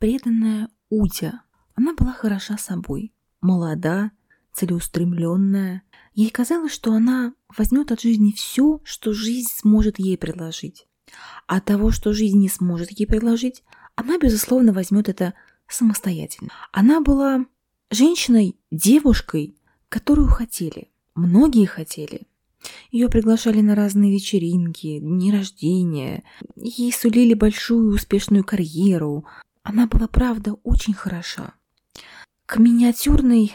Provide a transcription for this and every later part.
преданная Утя. Она была хороша собой, молода, целеустремленная. Ей казалось, что она возьмет от жизни все, что жизнь сможет ей предложить. А того, что жизнь не сможет ей предложить, она, безусловно, возьмет это самостоятельно. Она была женщиной, девушкой, которую хотели. Многие хотели. Ее приглашали на разные вечеринки, дни рождения. Ей сулили большую успешную карьеру. Она была, правда, очень хороша. К миниатюрной,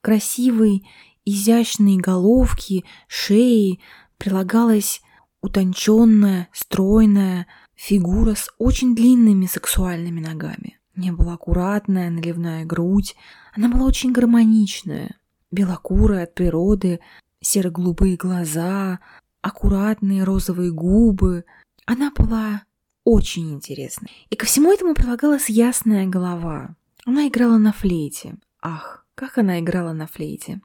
красивой, изящной головке, шее прилагалась утонченная, стройная фигура с очень длинными сексуальными ногами. Не была аккуратная, наливная грудь. Она была очень гармоничная, белокурая от природы, серо-голубые глаза, аккуратные розовые губы. Она была очень интересной. И ко всему этому прилагалась ясная голова. Она играла на флейте. Ах, как она играла на флейте.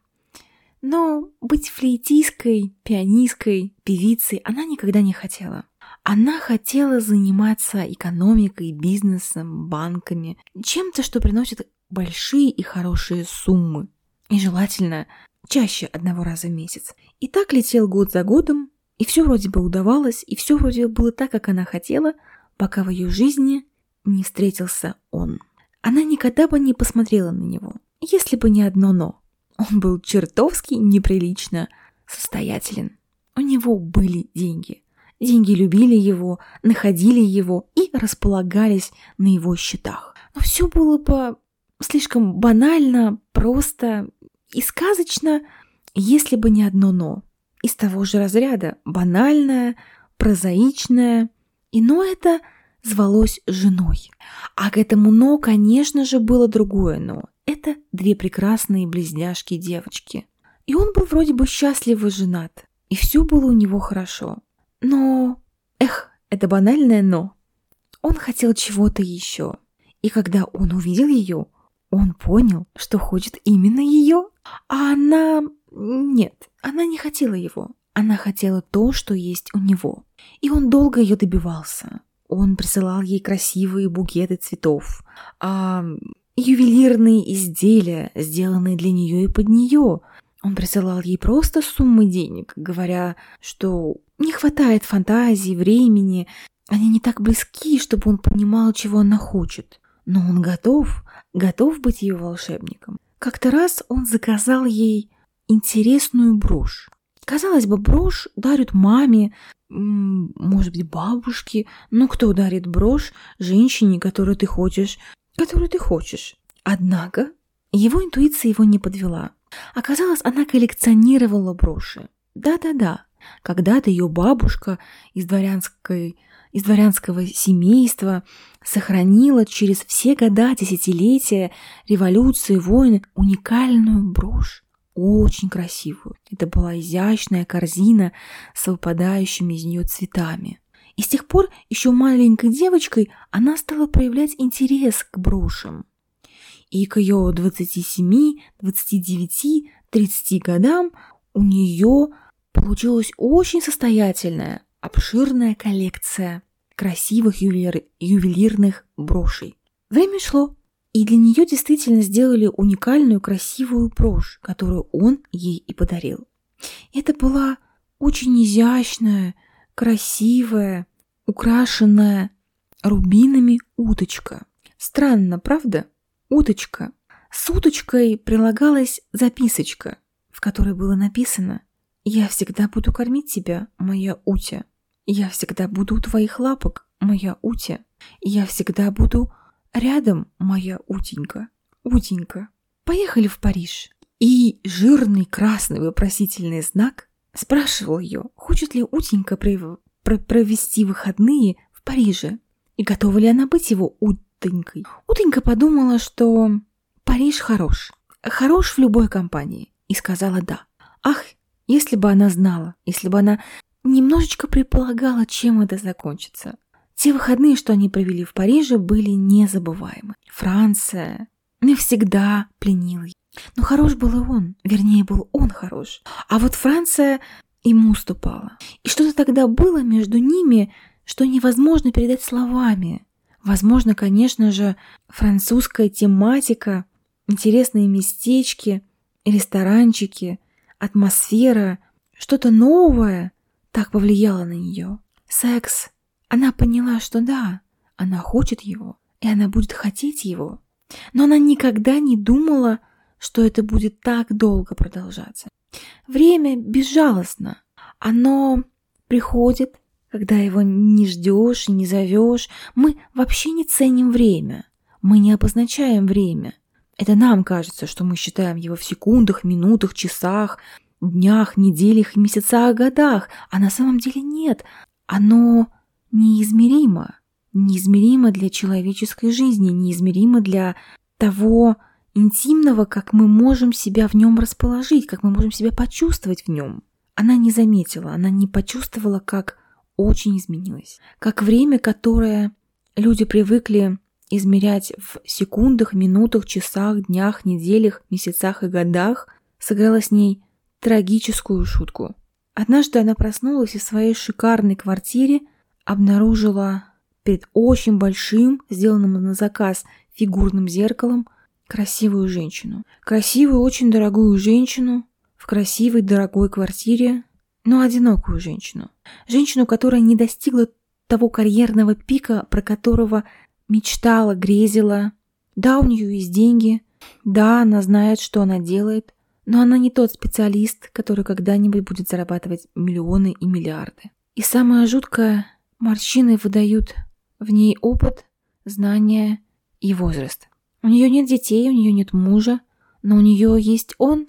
Но быть флейтисткой, пианисткой, певицей она никогда не хотела. Она хотела заниматься экономикой, бизнесом, банками, чем-то, что приносит большие и хорошие суммы. И желательно чаще одного раза в месяц. И так летел год за годом, и все вроде бы удавалось, и все вроде бы было так, как она хотела, пока в ее жизни не встретился он. Она никогда бы не посмотрела на него, если бы не одно «но». Он был чертовски неприлично состоятелен. У него были деньги. Деньги любили его, находили его и располагались на его счетах. Но все было бы слишком банально, просто и сказочно, если бы не одно «но». Из того же разряда банальное, прозаичное, и «но» это звалось женой. А к этому «но», конечно же, было другое «но». Это две прекрасные близняшки девочки. И он был вроде бы счастливо женат, и все было у него хорошо. Но, эх, это банальное «но». Он хотел чего-то еще. И когда он увидел ее, он понял, что хочет именно ее, а она... Нет, она не хотела его. Она хотела то, что есть у него. И он долго ее добивался. Он присылал ей красивые букеты цветов, а ювелирные изделия, сделанные для нее и под нее. Он присылал ей просто суммы денег, говоря, что не хватает фантазии, времени, они не так близки, чтобы он понимал, чего она хочет. Но он готов, готов быть ее волшебником. Как-то раз он заказал ей интересную брошь. Казалось бы, брошь дарят маме, может быть, бабушке, но кто дарит брошь женщине, которую ты хочешь, которую ты хочешь? Однако его интуиция его не подвела. Оказалось, она коллекционировала броши. Да-да-да, когда-то ее бабушка из дворянской из дворянского семейства сохранила через все года, десятилетия, революции, войны уникальную брошь. Очень красивую. Это была изящная корзина с выпадающими из нее цветами. И с тех пор еще маленькой девочкой она стала проявлять интерес к брошам. И к ее 27, 29, 30 годам у нее получилась очень состоятельная, обширная коллекция красивых ювелир... ювелирных брошей. Время шло, и для нее действительно сделали уникальную красивую брошь, которую он ей и подарил. Это была очень изящная, красивая, украшенная рубинами уточка. Странно, правда? Уточка. С уточкой прилагалась записочка, в которой было написано «Я всегда буду кормить тебя, моя Утя». Я всегда буду у твоих лапок, моя Утя. Я всегда буду рядом, моя Утенька. Утенька, поехали в Париж. И жирный красный вопросительный знак спрашивал ее, хочет ли Утенька провести выходные в Париже и готова ли она быть его Утенькой. Утенька подумала, что Париж хорош, хорош в любой компании, и сказала «да». Ах, если бы она знала, если бы она немножечко предполагала, чем это закончится. Те выходные, что они провели в Париже, были незабываемы. Франция навсегда пленила ее. Но хорош был и он, вернее, был он хорош. А вот Франция ему уступала. И что-то тогда было между ними, что невозможно передать словами. Возможно, конечно же, французская тематика, интересные местечки, ресторанчики, атмосфера, что-то новое так повлияло на нее. Секс. Она поняла, что да, она хочет его, и она будет хотеть его. Но она никогда не думала, что это будет так долго продолжаться. Время безжалостно. Оно приходит, когда его не ждешь не зовешь. Мы вообще не ценим время. Мы не обозначаем время. Это нам кажется, что мы считаем его в секундах, минутах, часах, днях, неделях, месяцах, годах. А на самом деле нет. Оно неизмеримо. Неизмеримо для человеческой жизни, неизмеримо для того интимного, как мы можем себя в нем расположить, как мы можем себя почувствовать в нем. Она не заметила, она не почувствовала, как очень изменилось. Как время, которое люди привыкли измерять в секундах, минутах, часах, днях, неделях, месяцах и годах, сыграло с ней трагическую шутку. Однажды она проснулась в своей шикарной квартире обнаружила перед очень большим, сделанным на заказ фигурным зеркалом, красивую женщину. Красивую, очень дорогую женщину в красивой, дорогой квартире, но одинокую женщину. Женщину, которая не достигла того карьерного пика, про которого мечтала, грезила. Да, у нее есть деньги, да, она знает, что она делает, но она не тот специалист, который когда-нибудь будет зарабатывать миллионы и миллиарды. И самое жуткое, морщины выдают в ней опыт, знания и возраст. У нее нет детей, у нее нет мужа, но у нее есть он.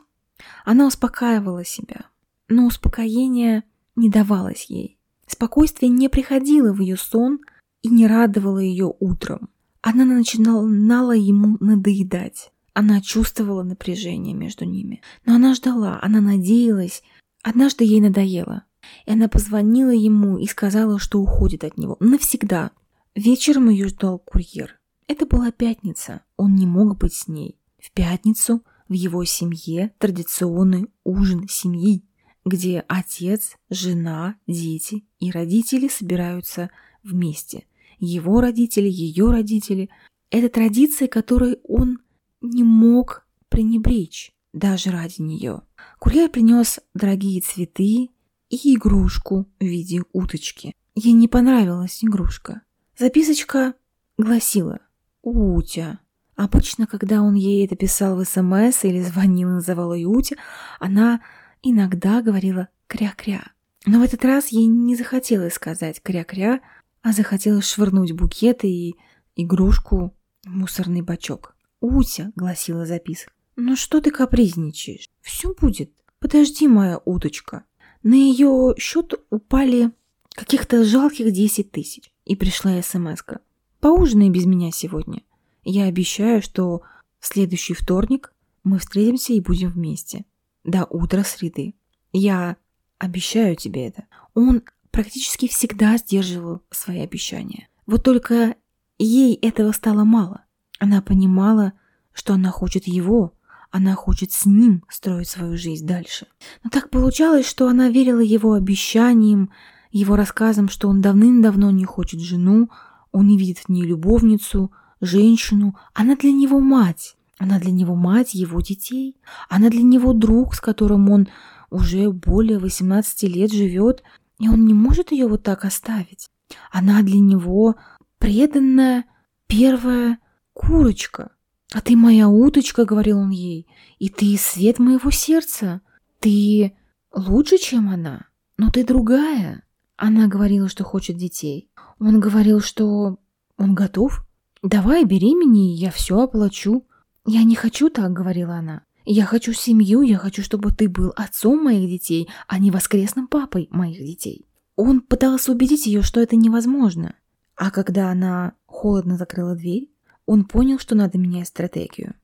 Она успокаивала себя, но успокоение не давалось ей. Спокойствие не приходило в ее сон и не радовало ее утром. Она начинала ему надоедать. Она чувствовала напряжение между ними. Но она ждала, она надеялась. Однажды ей надоело. И она позвонила ему и сказала, что уходит от него. Навсегда. Вечером ее ждал курьер. Это была пятница. Он не мог быть с ней. В пятницу в его семье традиционный ужин семьи где отец, жена, дети и родители собираются вместе. Его родители, ее родители. Это традиция, которой он не мог пренебречь даже ради нее. Курьер принес дорогие цветы и игрушку в виде уточки. Ей не понравилась игрушка. Записочка гласила «Утя». Обычно, когда он ей это писал в СМС или звонил и называл ее Утя, она иногда говорила «кря-кря». Но в этот раз ей не захотелось сказать «кря-кря», а захотелось швырнуть букет и игрушку в мусорный бачок. «Уся», — гласила записка, — «ну что ты капризничаешь? Все будет. Подожди, моя уточка». На ее счет упали каких-то жалких 10 тысяч. И пришла смс -ка. «Поужинай без меня сегодня. Я обещаю, что в следующий вторник мы встретимся и будем вместе до утра среды. Я обещаю тебе это. Он практически всегда сдерживал свои обещания. Вот только ей этого стало мало. Она понимала, что она хочет его, она хочет с ним строить свою жизнь дальше. Но так получалось, что она верила его обещаниям, его рассказам, что он давным-давно не хочет жену, он не видит в ней любовницу, женщину, она для него мать. Она для него мать его детей. Она для него друг, с которым он уже более 18 лет живет, и он не может ее вот так оставить. Она для него преданная первая курочка. А ты моя уточка, говорил он ей, и ты свет моего сердца. Ты лучше, чем она, но ты другая. Она говорила, что хочет детей. Он говорил, что он готов. Давай беремени, я все оплачу. «Я не хочу так», — говорила она. «Я хочу семью, я хочу, чтобы ты был отцом моих детей, а не воскресным папой моих детей». Он пытался убедить ее, что это невозможно. А когда она холодно закрыла дверь, он понял, что надо менять стратегию.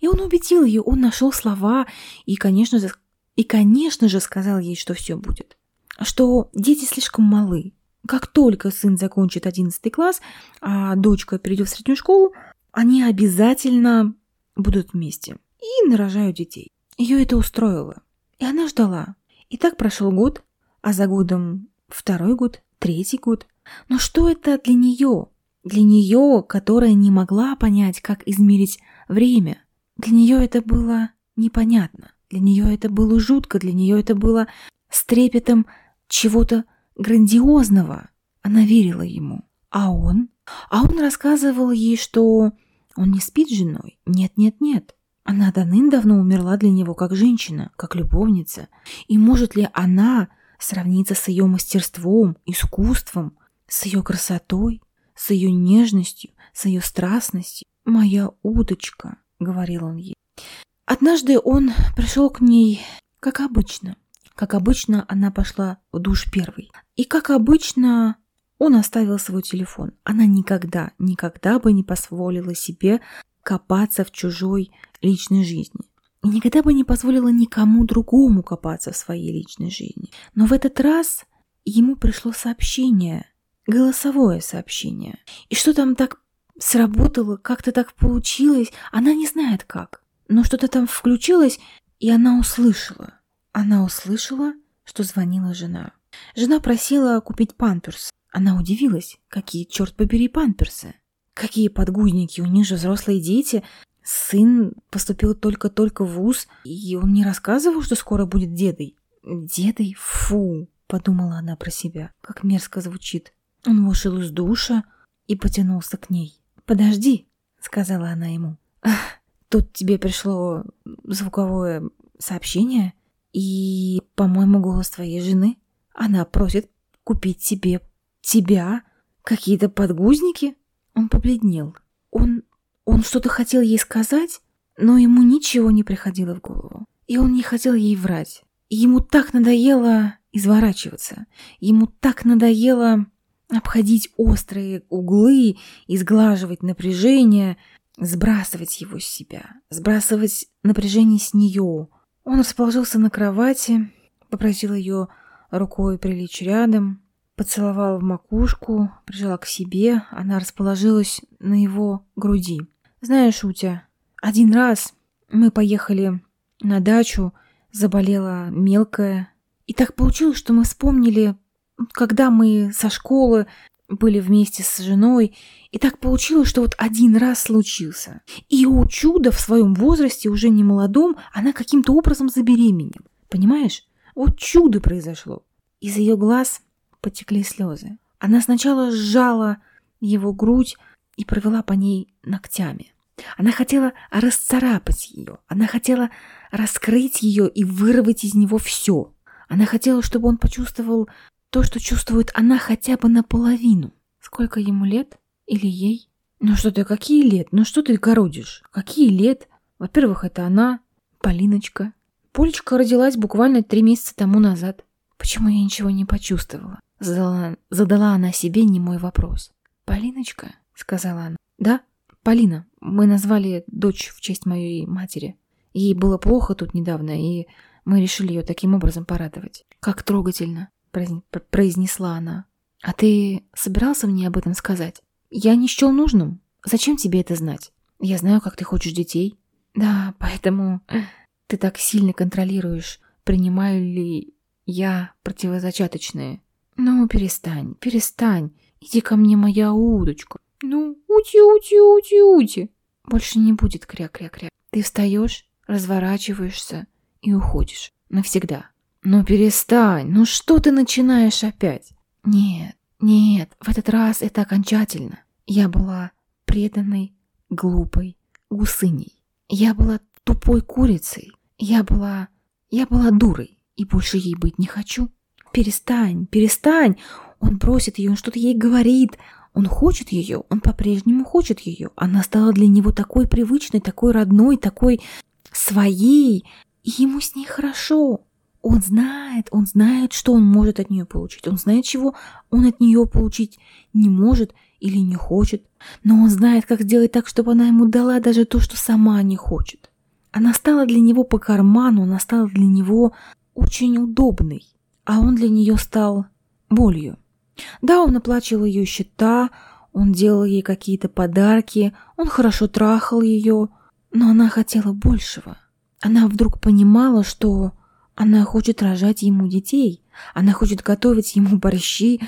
И он убедил ее, он нашел слова и, конечно же, и, конечно же, сказал ей, что все будет. Что дети слишком малы. Как только сын закончит 11 класс, а дочка перейдет в среднюю школу, они обязательно будут вместе и нарожают детей. Ее это устроило. И она ждала. И так прошел год, а за годом второй год, третий год. Но что это для нее? Для нее, которая не могла понять, как измерить время, для нее это было непонятно. Для нее это было жутко, для нее это было с трепетом чего-то грандиозного. Она верила ему. А он? А он рассказывал ей, что он не спит с женой. Нет, нет, нет. Она давным-давно умерла для него как женщина, как любовница. И может ли она сравниться с ее мастерством, искусством, с ее красотой, с ее нежностью, с ее страстностью? «Моя удочка», — говорил он ей. Однажды он пришел к ней, как обычно. Как обычно, она пошла в душ первой. И как обычно, он оставил свой телефон. Она никогда, никогда бы не позволила себе копаться в чужой личной жизни. И никогда бы не позволила никому другому копаться в своей личной жизни. Но в этот раз ему пришло сообщение, голосовое сообщение. И что там так сработало, как-то так получилось, она не знает как. Но что-то там включилось, и она услышала. Она услышала, что звонила жена. Жена просила купить памперс. Она удивилась, какие, черт побери, памперсы. Какие подгузники, у них же взрослые дети. Сын поступил только-только в ВУЗ, и он не рассказывал, что скоро будет дедой. Дедой? Фу, подумала она про себя. Как мерзко звучит. Он вышел из душа и потянулся к ней. «Подожди», — сказала она ему. «Тут тебе пришло звуковое сообщение, и, по-моему, голос твоей жены. Она просит купить тебе тебя какие-то подгузники?» Он побледнел. Он... он что-то хотел ей сказать, но ему ничего не приходило в голову. И он не хотел ей врать. И ему так надоело изворачиваться. Ему так надоело обходить острые углы, изглаживать напряжение, сбрасывать его с себя, сбрасывать напряжение с нее. Он расположился на кровати, попросил ее рукой прилечь рядом, поцеловал в макушку, прижал к себе, она расположилась на его груди. «Знаешь, Утя, один раз мы поехали на дачу, заболела мелкая, и так получилось, что мы вспомнили когда мы со школы были вместе с женой, и так получилось, что вот один раз случился. И, о чудо, в своем возрасте, уже не молодом, она каким-то образом забеременела. Понимаешь? Вот чудо произошло. Из ее глаз потекли слезы. Она сначала сжала его грудь и провела по ней ногтями. Она хотела расцарапать ее. Она хотела раскрыть ее и вырвать из него все. Она хотела, чтобы он почувствовал то, что чувствует она хотя бы наполовину. Сколько ему лет? Или ей? Ну что ты, какие лет? Ну что ты городишь? Какие лет? Во-первых, это она, Полиночка. Полечка родилась буквально три месяца тому назад. Почему я ничего не почувствовала? Задала, задала она себе немой вопрос. «Полиночка?» — сказала она. «Да, Полина. Мы назвали дочь в честь моей матери. Ей было плохо тут недавно, и мы решили ее таким образом порадовать. Как трогательно произнесла она. «А ты собирался мне об этом сказать? Я не счел нужным. Зачем тебе это знать? Я знаю, как ты хочешь детей. Да, поэтому ты так сильно контролируешь, принимаю ли я противозачаточные. Ну, перестань, перестань. Иди ко мне, моя удочка. Ну, ути, ути, ути, ути. Больше не будет кря-кря-кря. Ты встаешь, разворачиваешься и уходишь. Навсегда. «Ну перестань, ну что ты начинаешь опять?» «Нет, нет, в этот раз это окончательно. Я была преданной, глупой гусыней. Я была тупой курицей. Я была... я была дурой, и больше ей быть не хочу. Перестань, перестань!» Он просит ее, он что-то ей говорит. Он хочет ее, он по-прежнему хочет ее. Она стала для него такой привычной, такой родной, такой своей. И ему с ней хорошо. Он знает, он знает, что он может от нее получить. Он знает, чего он от нее получить не может или не хочет. Но он знает, как сделать так, чтобы она ему дала даже то, что сама не хочет. Она стала для него по карману, она стала для него очень удобной, а он для нее стал болью. Да, он оплачивал ее счета, он делал ей какие-то подарки, он хорошо трахал ее, но она хотела большего. Она вдруг понимала, что она хочет рожать ему детей. Она хочет готовить ему борщи.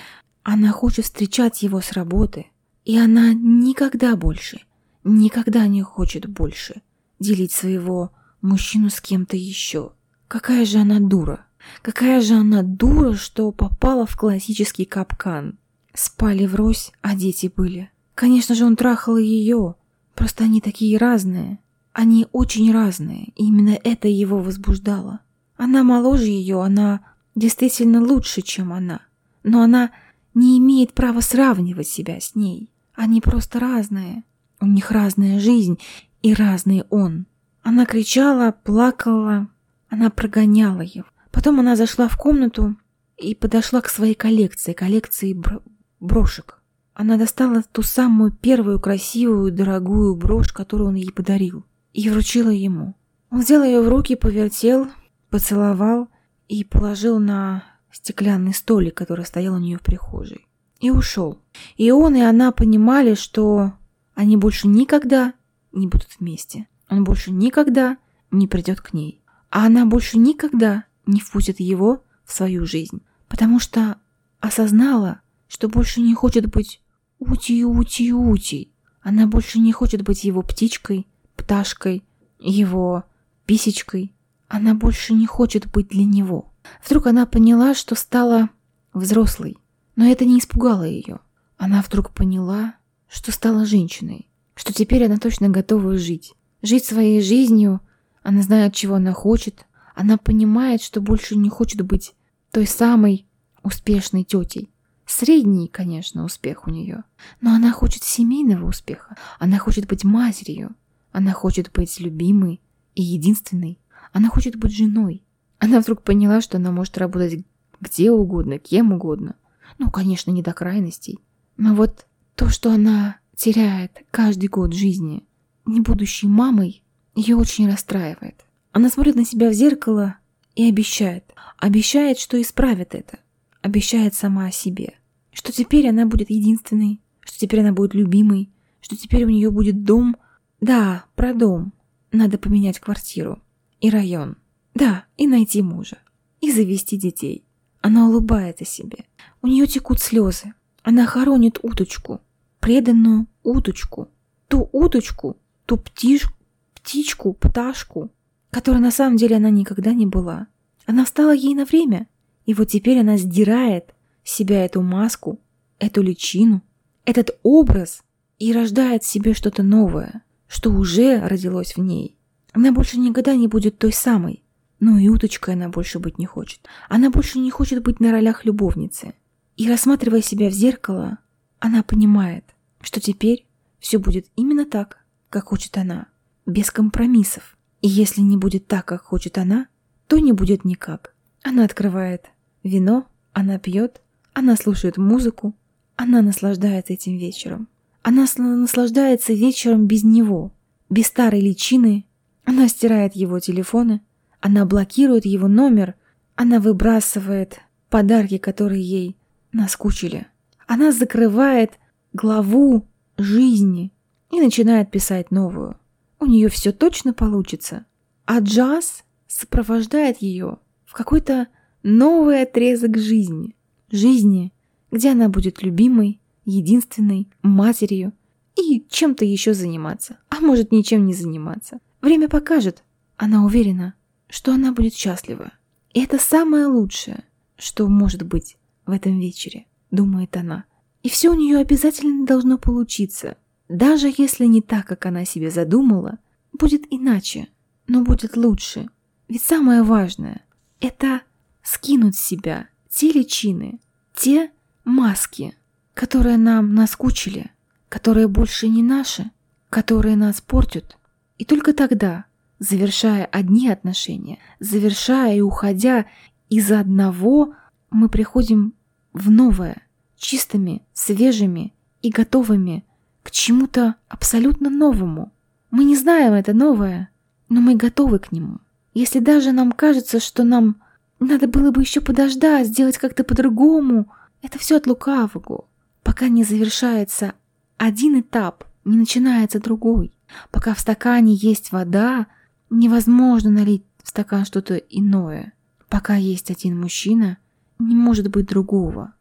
Она хочет встречать его с работы. И она никогда больше, никогда не хочет больше делить своего мужчину с кем-то еще. Какая же она дура. Какая же она дура, что попала в классический капкан. Спали врозь, а дети были. Конечно же, он трахал ее. Просто они такие разные. Они очень разные, и именно это его возбуждало. Она моложе ее, она действительно лучше, чем она. Но она не имеет права сравнивать себя с ней. Они просто разные. У них разная жизнь и разный он. Она кричала, плакала, она прогоняла его. Потом она зашла в комнату и подошла к своей коллекции, коллекции бро брошек. Она достала ту самую первую красивую, дорогую брошь, которую он ей подарил, и вручила ему. Он взял ее в руки, повертел, поцеловал и положил на стеклянный столик, который стоял у нее в прихожей, и ушел. И он, и она понимали, что они больше никогда не будут вместе. Он больше никогда не придет к ней. А она больше никогда не впустит его в свою жизнь, потому что осознала, что больше не хочет быть ути-ути-ути. Она больше не хочет быть его птичкой, пташкой, его писечкой. Она больше не хочет быть для него. Вдруг она поняла, что стала взрослой, но это не испугало ее. Она вдруг поняла, что стала женщиной, что теперь она точно готова жить. Жить своей жизнью, она знает, чего она хочет, она понимает, что больше не хочет быть той самой успешной тетей. Средний, конечно, успех у нее, но она хочет семейного успеха. Она хочет быть матерью. Она хочет быть любимой и единственной. Она хочет быть женой. Она вдруг поняла, что она может работать где угодно, кем угодно. Ну, конечно, не до крайностей. Но вот то, что она теряет каждый год жизни, не будущей мамой, ее очень расстраивает. Она смотрит на себя в зеркало и обещает. Обещает, что исправит это. Обещает сама о себе. Что теперь она будет единственной, что теперь она будет любимой, что теперь у нее будет дом. Да, про дом. Надо поменять квартиру. И район. Да, и найти мужа. И завести детей. Она улыбается себе. У нее текут слезы. Она хоронит уточку. Преданную уточку. Ту уточку, ту птичку, птичку, пташку, которой на самом деле она никогда не была. Она встала ей на время, и вот теперь она сдирает себя эту маску, эту личину, этот образ и рождает в себе что-то новое, что уже родилось в ней. Она больше никогда не будет той самой, но и уточкой она больше быть не хочет. Она больше не хочет быть на ролях любовницы. И рассматривая себя в зеркало, она понимает, что теперь все будет именно так, как хочет она, без компромиссов. И если не будет так, как хочет она, то не будет никак. Она открывает вино, она пьет, она слушает музыку, она наслаждается этим вечером. Она наслаждается вечером без него, без старой личины. Она стирает его телефоны, она блокирует его номер, она выбрасывает подарки, которые ей наскучили. Она закрывает главу жизни и начинает писать новую у нее все точно получится. А джаз сопровождает ее в какой-то новый отрезок жизни. Жизни, где она будет любимой, единственной, матерью и чем-то еще заниматься, а может ничем не заниматься. Время покажет. Она уверена, что она будет счастлива. И это самое лучшее, что может быть в этом вечере, думает она. И все у нее обязательно должно получиться – даже если не так, как она себе задумала, будет иначе, но будет лучше. Ведь самое важное – это скинуть с себя те личины, те маски, которые нам наскучили, которые больше не наши, которые нас портят. И только тогда, завершая одни отношения, завершая и уходя из одного, мы приходим в новое, чистыми, свежими и готовыми к чему-то абсолютно новому. Мы не знаем это новое, но мы готовы к нему. Если даже нам кажется, что нам надо было бы еще подождать, сделать как-то по-другому, это все от лукавого. Пока не завершается один этап, не начинается другой. Пока в стакане есть вода, невозможно налить в стакан что-то иное. Пока есть один мужчина, не может быть другого.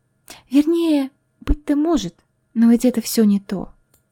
Вернее, быть-то может, Но ведь это все не то.